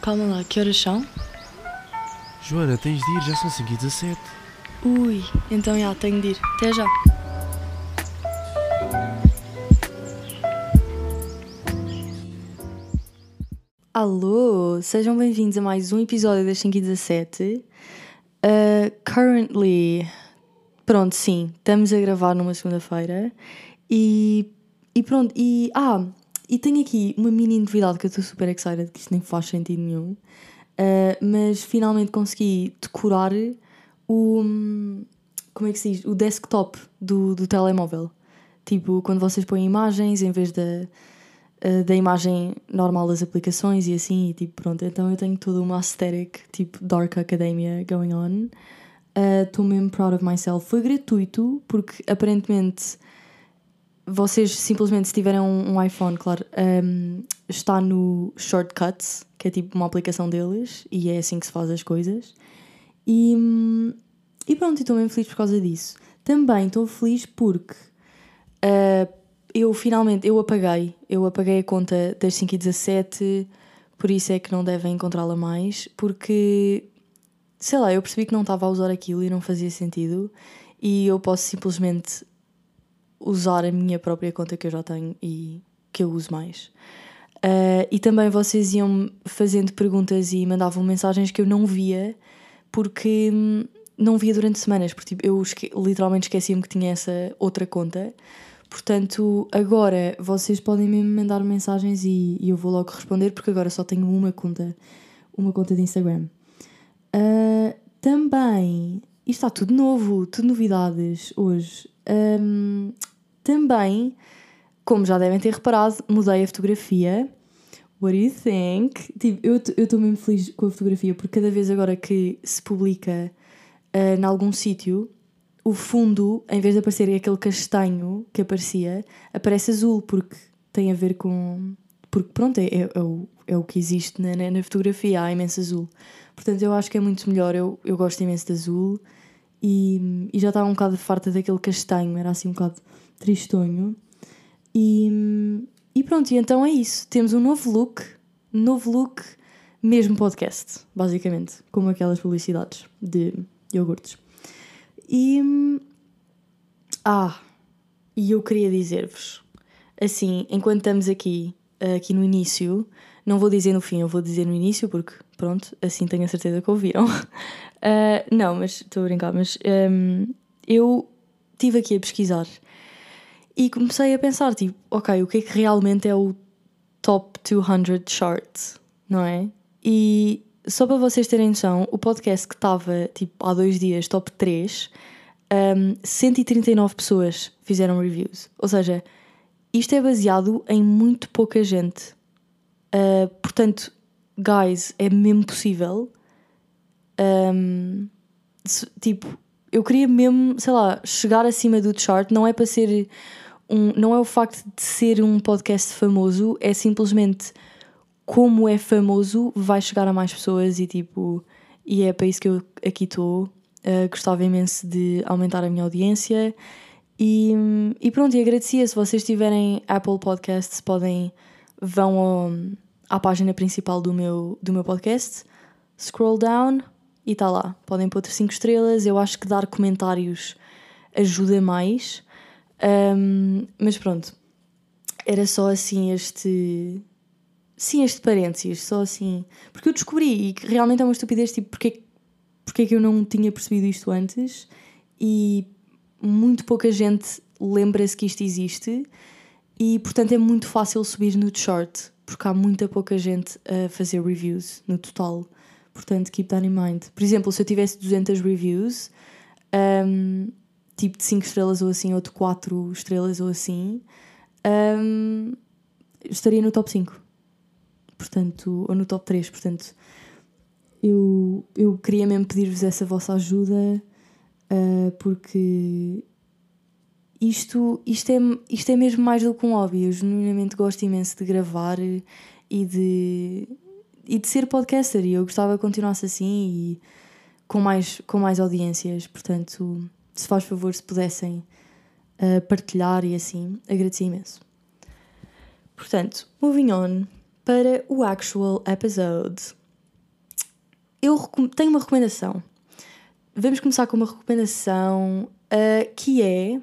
Calma lá, que horas são? Joana, tens de ir, já são 5 e 17. Ui, então já, tenho de ir. Até já. Alô, sejam bem-vindos a mais um episódio das 5 e 17. Uh, currently, pronto, sim, estamos a gravar numa segunda-feira e, e pronto, e ah, e tenho aqui uma mini novidade que eu estou super excited, que isto nem faz sentido nenhum, uh, mas finalmente consegui decorar o. Como é que se diz? O desktop do, do telemóvel. Tipo, quando vocês põem imagens em vez da, uh, da imagem normal das aplicações e assim, e tipo, pronto. Então eu tenho toda uma aesthetic, tipo, Dark Academia going on. Estou uh, mesmo proud of myself. Foi gratuito, porque aparentemente vocês simplesmente, se tiverem um, um iPhone, claro, um, está no Shortcuts, que é tipo uma aplicação deles, e é assim que se faz as coisas. E, e pronto, estou mesmo feliz por causa disso. Também estou feliz porque uh, eu finalmente, eu apaguei, eu apaguei a conta das 5 e 17, por isso é que não devem encontrá-la mais, porque, sei lá, eu percebi que não estava a usar aquilo e não fazia sentido, e eu posso simplesmente usar a minha própria conta que eu já tenho e que eu uso mais. Uh, e também vocês iam fazendo perguntas e mandavam mensagens que eu não via porque hum, não via durante semanas, porque tipo, eu esque literalmente esquecia-me que tinha essa outra conta. Portanto, agora vocês podem mesmo mandar mensagens e, e eu vou logo responder, porque agora só tenho uma conta, uma conta de Instagram. Uh, também, isto está tudo novo, tudo novidades hoje. Um, também, como já devem ter reparado, mudei a fotografia. What do you think? Tipo, eu estou mesmo feliz com a fotografia porque cada vez agora que se publica uh, em algum sítio, o fundo, em vez de aparecer aquele castanho que aparecia, aparece azul porque tem a ver com. Porque pronto, é, é, é o, é o que existe na, na, fotografia, há imenso azul. Portanto, eu acho que é muito melhor. Eu, eu gosto imenso de azul e, e já estava um bocado farta daquele castanho, era assim um bocado tristonho. E, e pronto, e então é isso. Temos um novo look, novo look, mesmo podcast, basicamente, como aquelas publicidades de iogurtes. E. Ah, e eu queria dizer-vos, assim, enquanto estamos aqui, aqui no início, não vou dizer no fim, eu vou dizer no início, porque pronto, assim tenho a certeza que ouviram. Uh, não, mas estou a brincar, mas um, eu estive aqui a pesquisar e comecei a pensar, tipo, ok, o que é que realmente é o top 200 chart, não é? E só para vocês terem noção, o podcast que estava, tipo, há dois dias, top 3, um, 139 pessoas fizeram reviews. Ou seja, isto é baseado em muito pouca gente. Uh, portanto, guys, é mesmo possível. Um, tipo, eu queria mesmo, sei lá, chegar acima do chart, não é para ser um, não é o facto de ser um podcast famoso, é simplesmente como é famoso, vai chegar a mais pessoas e tipo, e é para isso que eu aqui estou. Uh, gostava imenso de aumentar a minha audiência. E, e pronto, e agradecia. Se vocês tiverem Apple Podcasts, podem vão ao, à página principal do meu, do meu podcast, scroll down, e está lá. Podem pôr 5 estrelas. Eu acho que dar comentários ajuda mais. Um, mas pronto, era só assim este. Sim, este parênteses, só assim. Porque eu descobri e que realmente é uma estupidez, tipo, porque, porque é que eu não tinha percebido isto antes e muito pouca gente lembra-se que isto existe e portanto é muito fácil subir no chart porque há muita pouca gente a fazer reviews no total. Portanto, keep that in mind. Por exemplo, se eu tivesse 200 reviews, um, tipo de 5 estrelas ou assim, ou de 4 estrelas ou assim, um, estaria no top 5. Portanto, ou no top 3. Portanto, eu, eu queria mesmo pedir-vos essa vossa ajuda, uh, porque isto, isto, é, isto é mesmo mais do que um hobby. Eu genuinamente gosto imenso de gravar e de e de ser podcaster e eu gostava que continuasse assim e com mais, com mais audiências. Portanto, se faz favor, se pudessem uh, partilhar e assim, agradecia imenso. Portanto, moving on para o actual episode. eu tenho uma recomendação. Vamos começar com uma recomendação uh, que é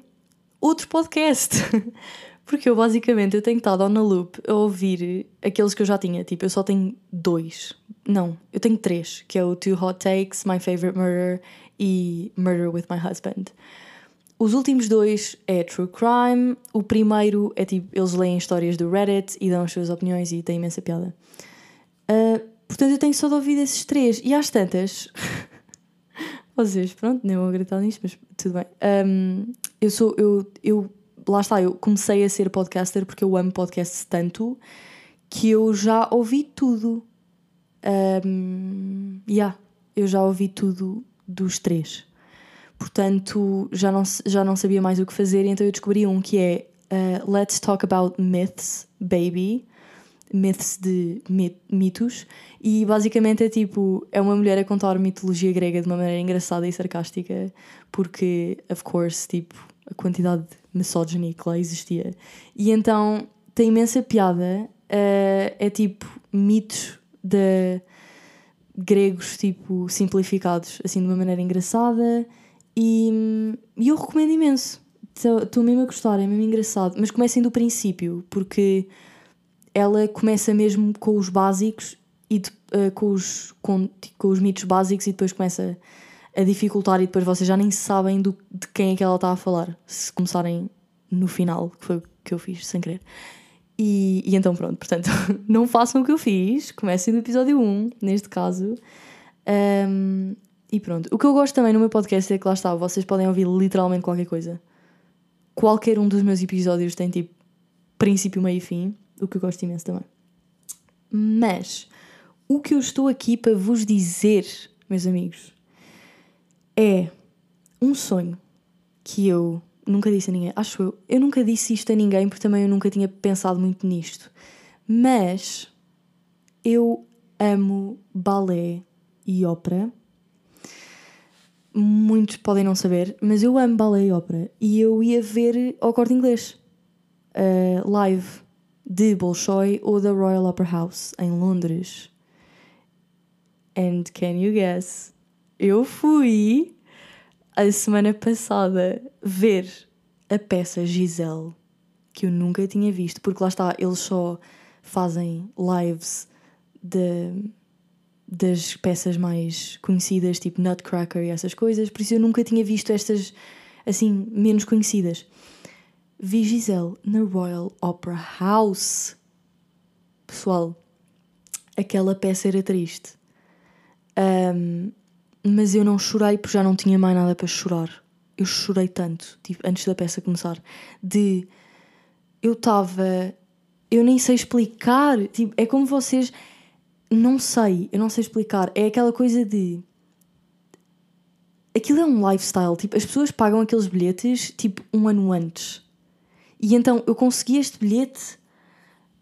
outro podcast. Porque eu basicamente eu tenho estado on a loop a ouvir aqueles que eu já tinha. Tipo, eu só tenho dois. Não, eu tenho três, que é o Two Hot Takes, My Favorite Murder e Murder with My Husband. Os últimos dois é True Crime. O primeiro é tipo, eles leem histórias do Reddit e dão as suas opiniões e tem imensa piada. Uh, portanto, eu tenho só de ouvir esses três. E às tantas. Vocês, pronto, nem vou gritar nisto, mas tudo bem. Um, eu sou. Eu, eu, lá está, eu comecei a ser podcaster porque eu amo podcasts tanto que eu já ouvi tudo. Um, yeah, eu já ouvi tudo dos três. Portanto, já não, já não sabia mais o que fazer, então eu descobri um que é uh, Let's Talk About Myths, Baby. Myths de mit, mitos. E basicamente é tipo: é uma mulher a contar mitologia grega de uma maneira engraçada e sarcástica, porque, of course, tipo, a quantidade de misogyny que lá existia. E então tem imensa piada. Uh, é tipo mitos de gregos, tipo, simplificados, assim, de uma maneira engraçada. E, e eu recomendo imenso. Estou mesmo a gostar, é mesmo engraçado. Mas comecem do princípio, porque ela começa mesmo com os básicos e de, uh, com, os, com, com os mitos básicos e depois começa a dificultar e depois vocês já nem sabem do, de quem é que ela está a falar. Se começarem no final, que foi o que eu fiz sem querer. E, e então pronto, portanto, não façam o que eu fiz, comecem no episódio 1, neste caso. Um, e pronto. O que eu gosto também no meu podcast é que lá está, vocês podem ouvir literalmente qualquer coisa. Qualquer um dos meus episódios tem tipo princípio, meio e fim, o que eu gosto imenso também. Mas o que eu estou aqui para vos dizer, meus amigos, é um sonho que eu nunca disse a ninguém. Acho eu. Eu nunca disse isto a ninguém porque também eu nunca tinha pensado muito nisto. Mas eu amo balé e ópera muitos podem não saber, mas eu amo balé e ópera e eu ia ver ao corte inglês uh, live de Bolshoi ou da Royal Opera House em Londres. And can you guess? Eu fui a semana passada ver a peça Giselle que eu nunca tinha visto, porque lá está, eles só fazem lives de das peças mais conhecidas, tipo Nutcracker e essas coisas, por isso eu nunca tinha visto estas assim menos conhecidas. Vi Giselle na Royal Opera House. Pessoal, aquela peça era triste. Um, mas eu não chorei porque já não tinha mais nada para chorar. Eu chorei tanto, tipo, antes da peça começar, de eu estava. Eu nem sei explicar. Tipo, é como vocês não sei, eu não sei explicar. É aquela coisa de. Aquilo é um lifestyle. Tipo, as pessoas pagam aqueles bilhetes tipo um ano antes. E então eu consegui este bilhete,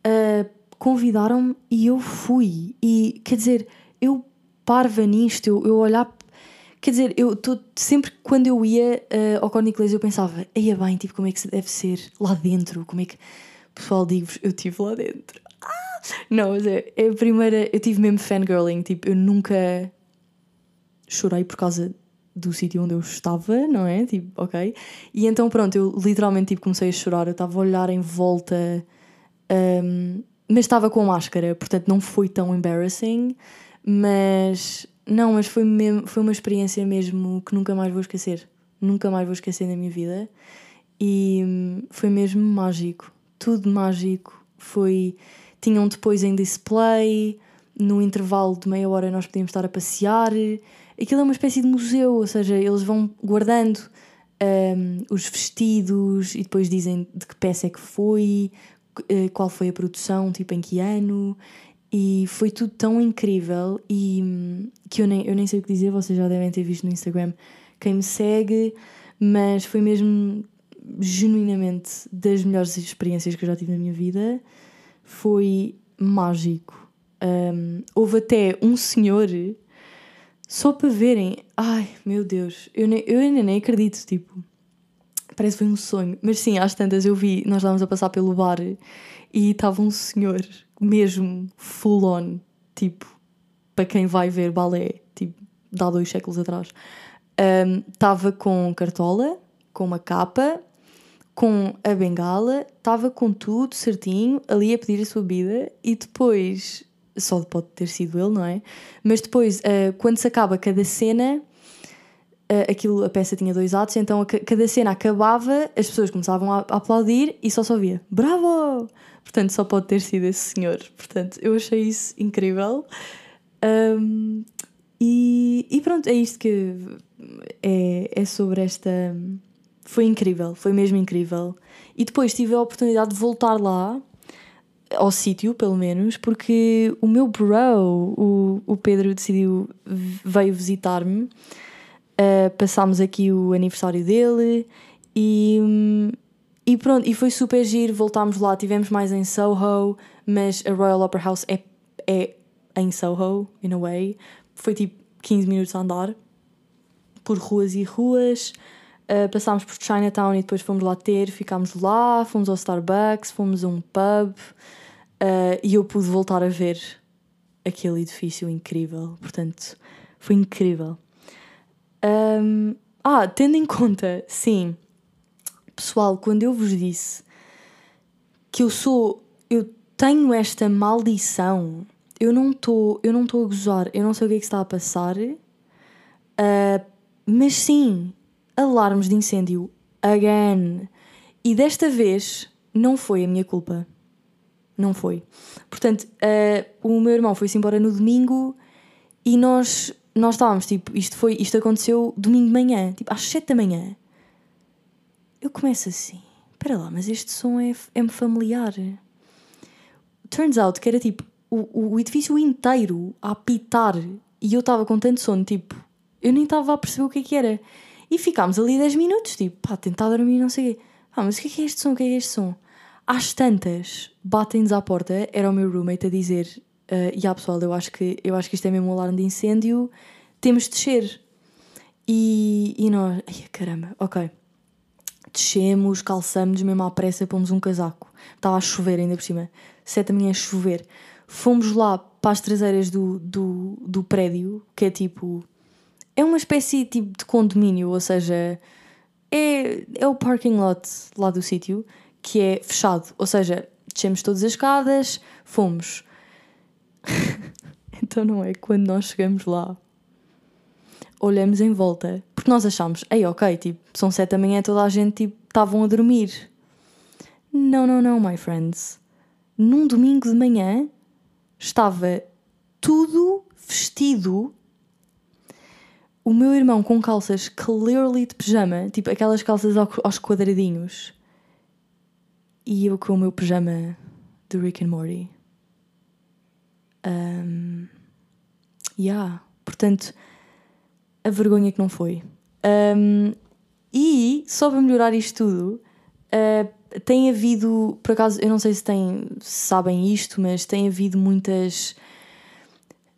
uh, convidaram-me e eu fui. E quer dizer, eu parva nisto, eu, eu olhar. Quer dizer, eu tô, sempre quando eu ia uh, ao Inglês eu pensava, ia bem, tipo, como é que deve ser lá dentro? Como é que. Pessoal, digo-vos, eu estive lá dentro. Não, mas é, é a primeira. Eu tive mesmo fangirling. Tipo, eu nunca chorei por causa do sítio onde eu estava, não é? Tipo, ok. E então, pronto, eu literalmente tipo, comecei a chorar. Eu estava a olhar em volta, um, mas estava com máscara, portanto não foi tão embarrassing. Mas não, mas foi, mesmo, foi uma experiência mesmo que nunca mais vou esquecer. Nunca mais vou esquecer na minha vida. E hum, foi mesmo mágico. Tudo mágico. Foi tinham depois em display, no intervalo de meia hora nós podíamos estar a passear. Aquilo é uma espécie de museu, ou seja, eles vão guardando um, os vestidos e depois dizem de que peça é que foi, eh, qual foi a produção, tipo em que ano. E foi tudo tão incrível e hum, que eu nem, eu nem sei o que dizer, vocês já devem ter visto no Instagram quem me segue, mas foi mesmo genuinamente das melhores experiências que eu já tive na minha vida foi mágico. Um, houve até um senhor, só para verem, ai meu Deus, eu, nem, eu ainda nem acredito, tipo, parece que foi um sonho. Mas sim, às tantas eu vi, nós estávamos a passar pelo bar e estava um senhor, mesmo full on, tipo, para quem vai ver balé, tipo, dá dois séculos atrás. Estava com cartola, com uma capa, com a bengala, estava com tudo certinho, ali a pedir a sua vida e depois, só pode ter sido ele, não é? Mas depois, uh, quando se acaba cada cena, aquilo, a peça tinha dois atos, então a, cada cena acabava, as pessoas começavam a, aplaudir e só só via bravo! Portanto, só pode ter sido esse senhor. Portanto, eu achei isso incrível. Um, e, e, pronto, é isto que é, é sobre esta. Foi incrível, foi mesmo incrível. E depois tive a oportunidade de voltar lá, ao sítio, pelo menos, porque o meu bro, o, o Pedro, decidiu, veio visitar-me. Uh, passámos aqui o aniversário dele e, e pronto, e foi super giro. Voltámos lá, tivemos mais em Soho, mas a Royal Opera House é, é em Soho, in a way. Foi tipo 15 minutos a andar por ruas e ruas. Uh, passámos por Chinatown e depois fomos lá ter, ficámos lá, fomos ao Starbucks, fomos a um pub uh, e eu pude voltar a ver aquele edifício incrível. Portanto, foi incrível. Um, ah, tendo em conta, sim, pessoal, quando eu vos disse que eu sou, eu tenho esta maldição, eu não estou, eu não estou a gozar, eu não sei o que é que está a passar, uh, mas sim, alarmes de incêndio again. E desta vez não foi a minha culpa. Não foi. Portanto, uh, o meu irmão foi-se embora no domingo e nós, nós estávamos, tipo, isto, foi, isto aconteceu domingo de manhã, tipo, às 7 da manhã. Eu começo assim, espera lá, mas este som é, é-me familiar. Turns out que era tipo o, o edifício inteiro a apitar e eu estava com tanto sono, tipo, eu nem estava a perceber o que é que era. E ficámos ali 10 minutos, tipo, pá, tentar dormir, não sei o quê. Ah, mas o que é que é este som? O que é, que é este som? Às tantas, batem-nos à porta, era o meu roommate a dizer: uh, e yeah, pessoal, eu acho, que, eu acho que isto é mesmo um alarme de incêndio, temos de descer. E, e nós, ai caramba, ok. Descemos, calçamos, mesmo à pressa, pomos um casaco. Estava a chover ainda por cima, sete da manhã a chover. Fomos lá para as traseiras do, do, do prédio, que é tipo é uma espécie tipo de condomínio, ou seja, é, é o parking lot lá do sítio que é fechado. Ou seja, descemos todas as escadas, fomos. então não é quando nós chegamos lá, olhamos em volta, porque nós achamos, ei, ok, tipo, são sete da manhã, toda a gente tipo, estavam a dormir. Não, não, não, my friends. Num domingo de manhã estava tudo vestido o meu irmão com calças clearly de pijama, tipo aquelas calças aos quadradinhos, e eu com o meu pijama do Rick and Morty. Um, yeah. Portanto, a vergonha que não foi. Um, e, só para melhorar isto tudo, uh, tem havido, por acaso, eu não sei se, tem, se sabem isto, mas tem havido muitas,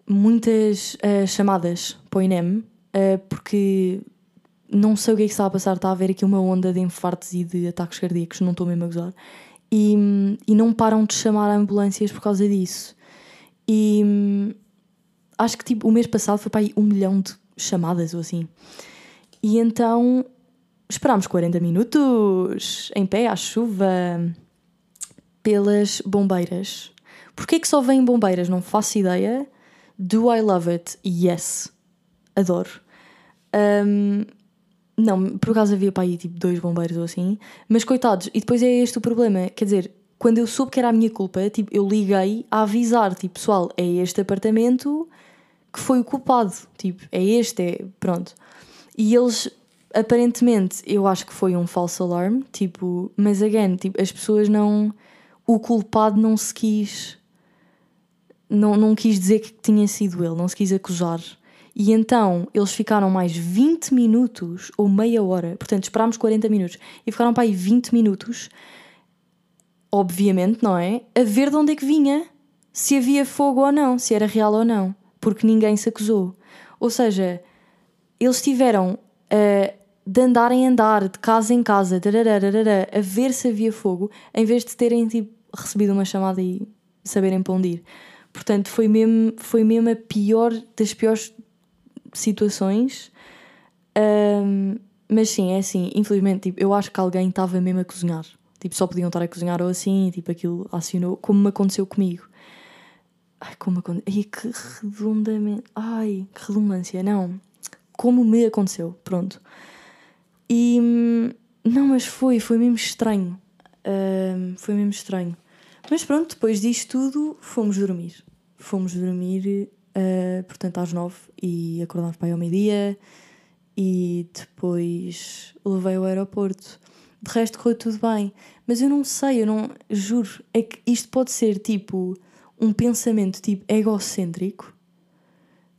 muitas uh, chamadas para o INEM uh, porque não sei o que é que está a passar, está a haver aqui uma onda de infartos e de ataques cardíacos, não estou mesmo a gozar, e, e não param de chamar ambulâncias por causa disso. E acho que tipo, o mês passado foi para aí um milhão de chamadas ou assim. E então esperámos 40 minutos em pé à chuva pelas bombeiras. Porquê que só vêm bombeiras? Não faço ideia. Do I love it? Yes. Adoro. Um, não, por acaso havia para aí tipo dois bombeiros ou assim, mas coitados, e depois é este o problema, quer dizer, quando eu soube que era a minha culpa, tipo, eu liguei a avisar, tipo, pessoal, é este apartamento que foi o culpado, tipo, é este, é, pronto. E eles, aparentemente, eu acho que foi um falso alarme, tipo, mas again, tipo, as pessoas não, o culpado não se quis, não, não quis dizer que tinha sido ele, não se quis acusar. E então eles ficaram mais 20 minutos ou meia hora, portanto esperámos 40 minutos e ficaram para aí 20 minutos, obviamente, não é? A ver de onde é que vinha, se havia fogo ou não, se era real ou não, porque ninguém se acusou. Ou seja, eles tiveram uh, de andar em andar, de casa em casa, a ver se havia fogo, em vez de terem tipo, recebido uma chamada e saberem para onde ir. Portanto, foi mesmo, foi mesmo a pior das piores situações. Um, mas sim, é assim, infelizmente, tipo, eu acho que alguém estava mesmo a cozinhar. Tipo, só podiam estar a cozinhar ou assim, tipo, aquilo acionou, como me aconteceu comigo. Ai, como aconteceu. Ai, que redundamento. Ai, que redundância. Não. Como me aconteceu. Pronto. E. Não, mas foi, foi mesmo estranho. Foi mesmo estranho. Mas pronto, depois disto tudo, fomos dormir. Fomos dormir, uh, portanto, às nove e acordámos para aí ao meio-dia e depois levei ao aeroporto. De resto, correu tudo bem. Mas eu não sei, eu não. Juro, é que isto pode ser tipo um pensamento tipo egocêntrico,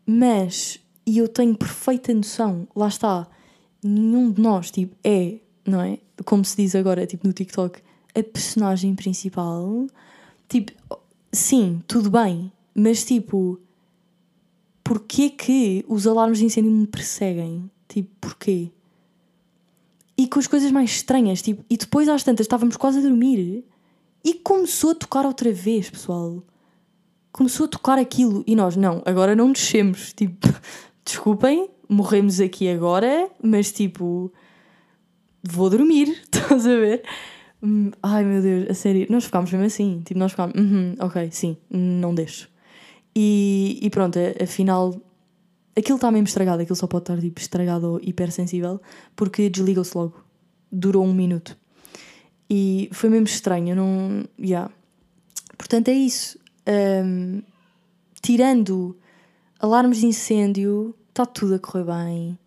mas. E eu tenho perfeita noção, lá está, nenhum de nós tipo, é, não é? Como se diz agora, tipo no TikTok, a personagem principal. Tipo, sim, tudo bem, mas tipo, porquê que os alarmes de incêndio me perseguem? Tipo, porquê? E com as coisas mais estranhas, tipo, e depois às tantas estávamos quase a dormir e começou a tocar outra vez, pessoal. Começou a tocar aquilo e nós, não, agora não descemos. Tipo, desculpem, morremos aqui agora, mas tipo, vou dormir, estás a ver? Hum, ai meu Deus, a sério, nós ficámos mesmo assim. Tipo, nós ficámos, uhum, ok, sim, não deixo. E, e pronto, afinal aquilo está mesmo estragado, aquilo só pode estar tipo, estragado ou hipersensível, porque desligou-se logo. Durou um minuto. E foi mesmo estranho, não. Yeah. Portanto, é isso. Um, tirando alarmes de incêndio, está tudo a correr bem.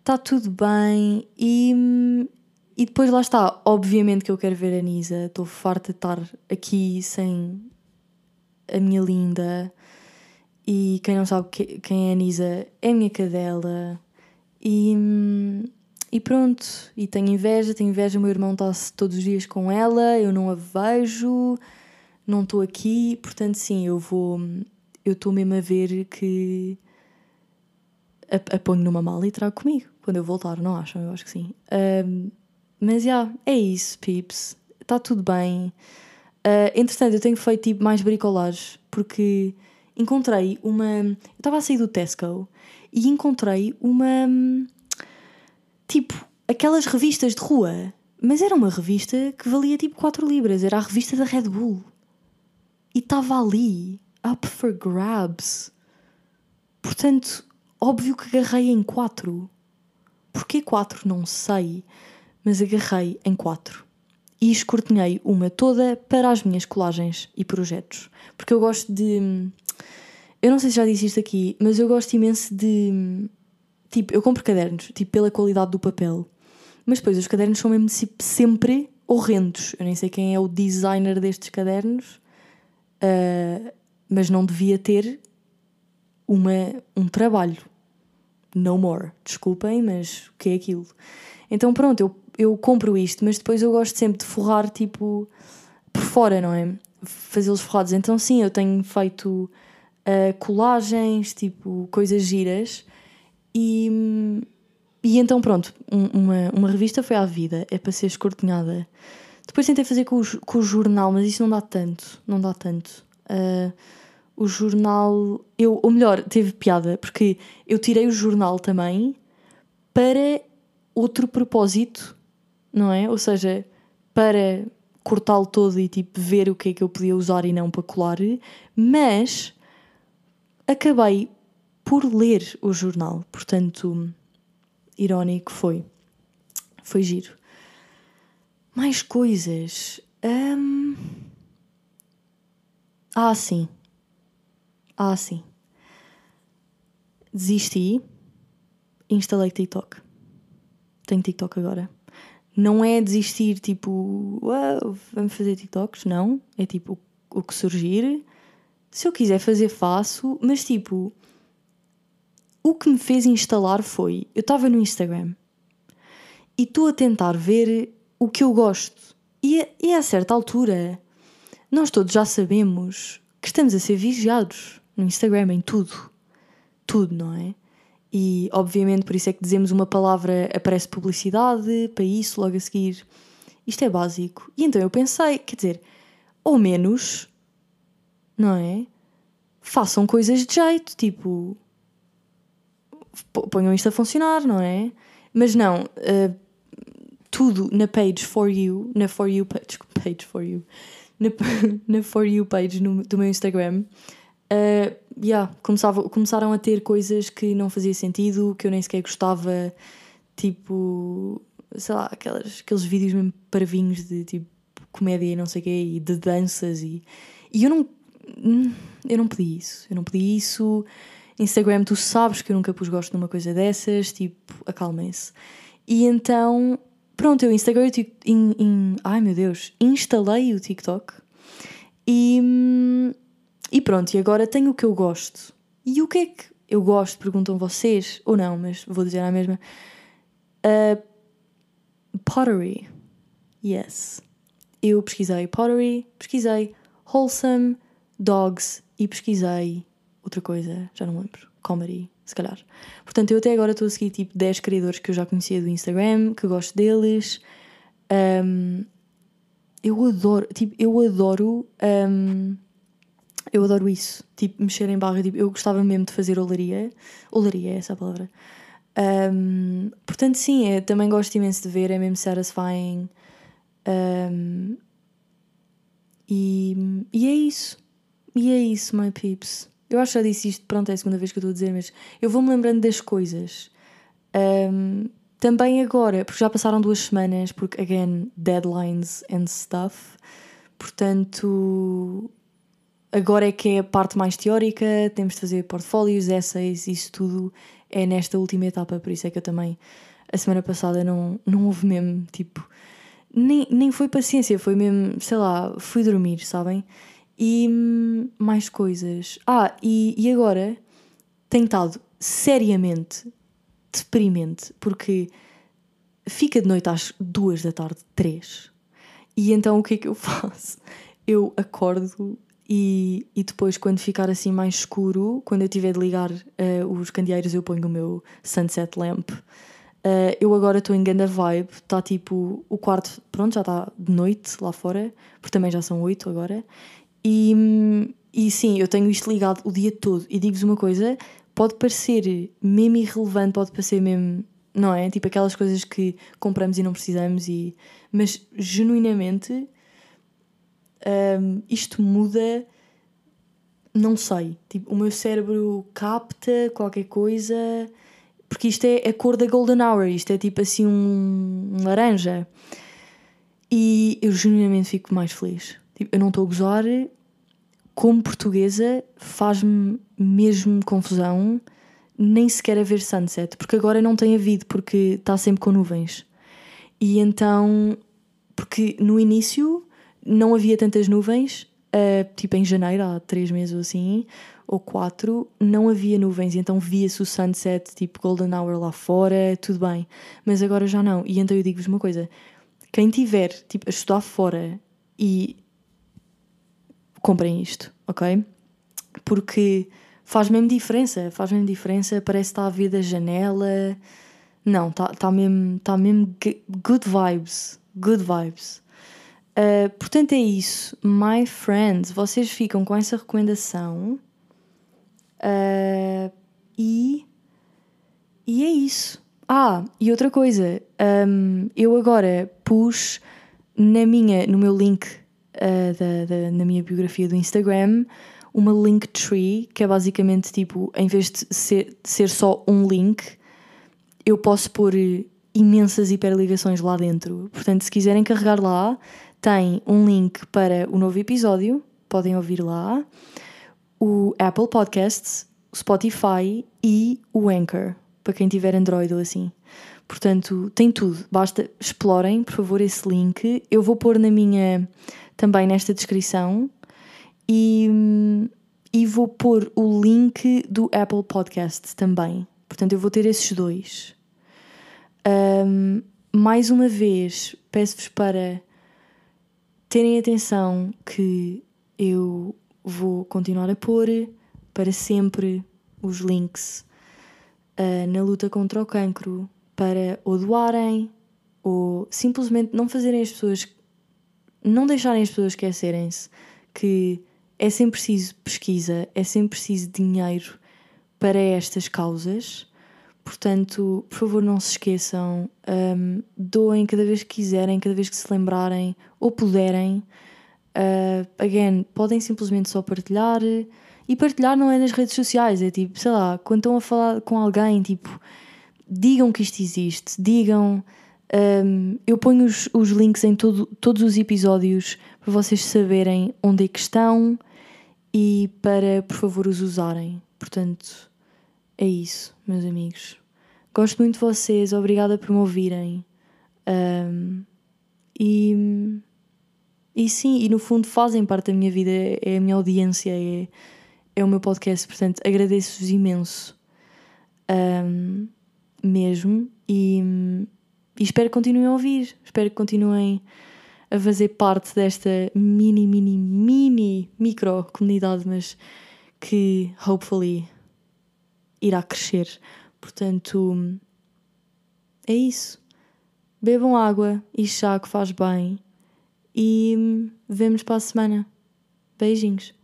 Está tudo bem e, e depois lá está. Obviamente que eu quero ver a Nisa. Estou farta de estar aqui sem a minha linda. E quem não sabe quem é a Nisa é a minha cadela. E, e pronto. E tenho inveja, tenho inveja. O meu irmão está todos os dias com ela, eu não a vejo, não estou aqui. Portanto, sim, eu vou. Eu estou mesmo a ver que. A, a ponho numa mala e trago comigo quando eu voltar, não acham? Eu acho que sim. Um, mas já, yeah, é isso, pips. Está tudo bem. Uh, entretanto, eu tenho feito tipo, mais bricolagem porque encontrei uma. Eu estava a sair do Tesco e encontrei uma. Tipo, aquelas revistas de rua. Mas era uma revista que valia tipo 4 libras. Era a revista da Red Bull. E estava ali, up for grabs. Portanto, óbvio que agarrei em 4. Porquê 4? Não sei. Mas agarrei em 4 e escortinhei uma toda para as minhas colagens e projetos. Porque eu gosto de. Eu não sei se já disse isto aqui, mas eu gosto imenso de. Tipo, eu compro cadernos, tipo, pela qualidade do papel. Mas depois os cadernos são mesmo sempre horrendos. Eu nem sei quem é o designer destes cadernos, uh, mas não devia ter uma, um trabalho. No more. Desculpem, mas o que é aquilo? Então pronto, eu eu compro isto, mas depois eu gosto sempre de forrar tipo por fora, não é? Fazê-los forrados. Então sim, eu tenho feito uh, colagens, tipo coisas giras e, e então pronto, um, uma, uma revista foi à vida, é para ser escortinhada. Depois tentei fazer com o, com o jornal, mas isso não dá tanto, não dá tanto. Uh, o jornal, eu, ou melhor, teve piada, porque eu tirei o jornal também para outro propósito não é? Ou seja, para cortá-lo todo e tipo ver o que é que eu podia usar e não para colar, mas acabei por ler o jornal, portanto, irónico foi. Foi giro. Mais coisas. Hum... Ah, sim. Ah, sim. Desisti. Instalei TikTok. Tenho TikTok agora não é desistir tipo, vamos fazer TikToks, não. É tipo o que surgir. Se eu quiser fazer, faço, mas tipo, o que me fez instalar foi: eu estava no Instagram e estou a tentar ver o que eu gosto. E, e a certa altura, nós todos já sabemos que estamos a ser vigiados no Instagram, em tudo. Tudo, não é? E obviamente por isso é que dizemos uma palavra, aparece publicidade, para isso, logo a seguir. Isto é básico. E então eu pensei, quer dizer, ou menos, não é? façam coisas de jeito, tipo. Ponham isto a funcionar, não é? Mas não, uh, tudo na page for you, na for you page, page for you, na, na for you page no, do meu Instagram, uh, yeah, começava, começaram a ter coisas que não fazia sentido, que eu nem sequer gostava, tipo, sei lá, aquelas, aqueles vídeos mesmo parvinhos de tipo comédia e não sei o quê, e de danças e, e eu não eu não pedi isso, eu não pedi isso. Instagram, tu sabes que eu nunca pus gosto numa coisa dessas, tipo, acalmem-se. E então, pronto, eu Instagram, in, in, ai meu Deus, instalei o TikTok e, e pronto, e agora tenho o que eu gosto. E o que é que eu gosto? Perguntam vocês, ou não, mas vou dizer a mesma. Uh, pottery. Yes. Eu pesquisei pottery, pesquisei wholesome, dogs e pesquisei outra coisa, já não lembro, comedy, se calhar. Portanto, eu até agora estou a seguir tipo 10 criadores que eu já conhecia do Instagram, que gosto deles. Um, eu adoro, tipo, eu adoro. Um, eu adoro isso, tipo, mexer em barra. Tipo, eu gostava mesmo de fazer olaria. Olaria é essa a palavra. Um, portanto, sim, é, também gosto imenso de ver, é mesmo satisfying. Um, e, e é isso. E é isso, my peeps. Eu acho que já disse isto, pronto, é a segunda vez que eu estou a dizer, mas eu vou-me lembrando das coisas. Um, também agora, porque já passaram duas semanas, porque, again, deadlines and stuff. Portanto, agora é que é a parte mais teórica, temos de fazer portfólios, essays, isso tudo é nesta última etapa, por isso é que eu também, a semana passada, não, não houve mesmo, tipo, nem, nem foi paciência, foi mesmo, sei lá, fui dormir, sabem? E hum, mais coisas. Ah, e, e agora tenho estado seriamente deprimente porque fica de noite às duas da tarde, três. E então o que é que eu faço? Eu acordo e, e depois, quando ficar assim mais escuro, quando eu tiver de ligar uh, os candeeiros, eu ponho o meu sunset lamp. Uh, eu agora estou em ganda vibe, está tipo o quarto, pronto, já está de noite lá fora, porque também já são oito agora. E, e sim, eu tenho isto ligado o dia todo. E digo-vos uma coisa: pode parecer mesmo irrelevante, pode parecer mesmo. Não é? Tipo aquelas coisas que compramos e não precisamos, e, mas genuinamente um, isto muda. Não sei. Tipo, o meu cérebro capta qualquer coisa. Porque isto é a cor da Golden Hour, isto é tipo assim um, um laranja. E eu genuinamente fico mais feliz. Tipo, eu não estou a gozar, como portuguesa, faz-me mesmo confusão nem sequer haver sunset, porque agora não tem havido, porque está sempre com nuvens. E então, porque no início não havia tantas nuvens, uh, tipo em janeiro, há três meses ou assim, ou quatro, não havia nuvens, e então via-se o sunset, tipo golden hour lá fora, tudo bem. Mas agora já não. E então eu digo-vos uma coisa: quem tiver tipo, a estudar fora e comprem isto, ok? Porque faz mesmo diferença, faz mesmo diferença, parece que está a ver da janela. Não, está tá mesmo, tá mesmo good vibes, good vibes. Uh, portanto, é isso, my friends. Vocês ficam com essa recomendação uh, e, e é isso. Ah, e outra coisa, um, eu agora pus na minha, no meu link uh, da, da, na minha biografia do Instagram uma link tree, que é basicamente tipo, em vez de ser, de ser só um link, eu posso pôr imensas hiperligações lá dentro. Portanto, se quiserem carregar lá, tem um link para o novo episódio, podem ouvir lá, o Apple Podcasts, o Spotify e o Anchor, para quem tiver Android ou assim. Portanto, tem tudo. Basta explorem, por favor, esse link. Eu vou pôr na minha também nesta descrição e, e vou pôr o link do Apple Podcast também. Portanto, eu vou ter esses dois. Um, mais uma vez, peço-vos para terem atenção que eu vou continuar a pôr para sempre os links uh, na luta contra o cancro para ou doarem ou simplesmente não fazerem as pessoas não deixarem as pessoas esquecerem-se que é sempre preciso pesquisa, é sempre preciso dinheiro para estas causas. Portanto, por favor, não se esqueçam, um, doem cada vez que quiserem, cada vez que se lembrarem ou puderem. Uh, again, podem simplesmente só partilhar. E partilhar não é nas redes sociais, é tipo, sei lá, quando estão a falar com alguém, tipo, digam que isto existe, digam. Um, eu ponho os, os links em todo, todos os episódios para vocês saberem onde é que estão e para, por favor, os usarem. Portanto, é isso, meus amigos. Gosto muito de vocês, obrigada por me ouvirem. Um, e, e sim, e no fundo fazem parte da minha vida, é a minha audiência, é, é o meu podcast, portanto agradeço-vos imenso. Um, mesmo. E, e espero que continuem a ouvir, espero que continuem a fazer parte desta mini, mini, mini micro comunidade, mas que hopefully irá crescer. Portanto, é isso. Bebam água e chá que faz bem. E vemos para a semana. Beijinhos.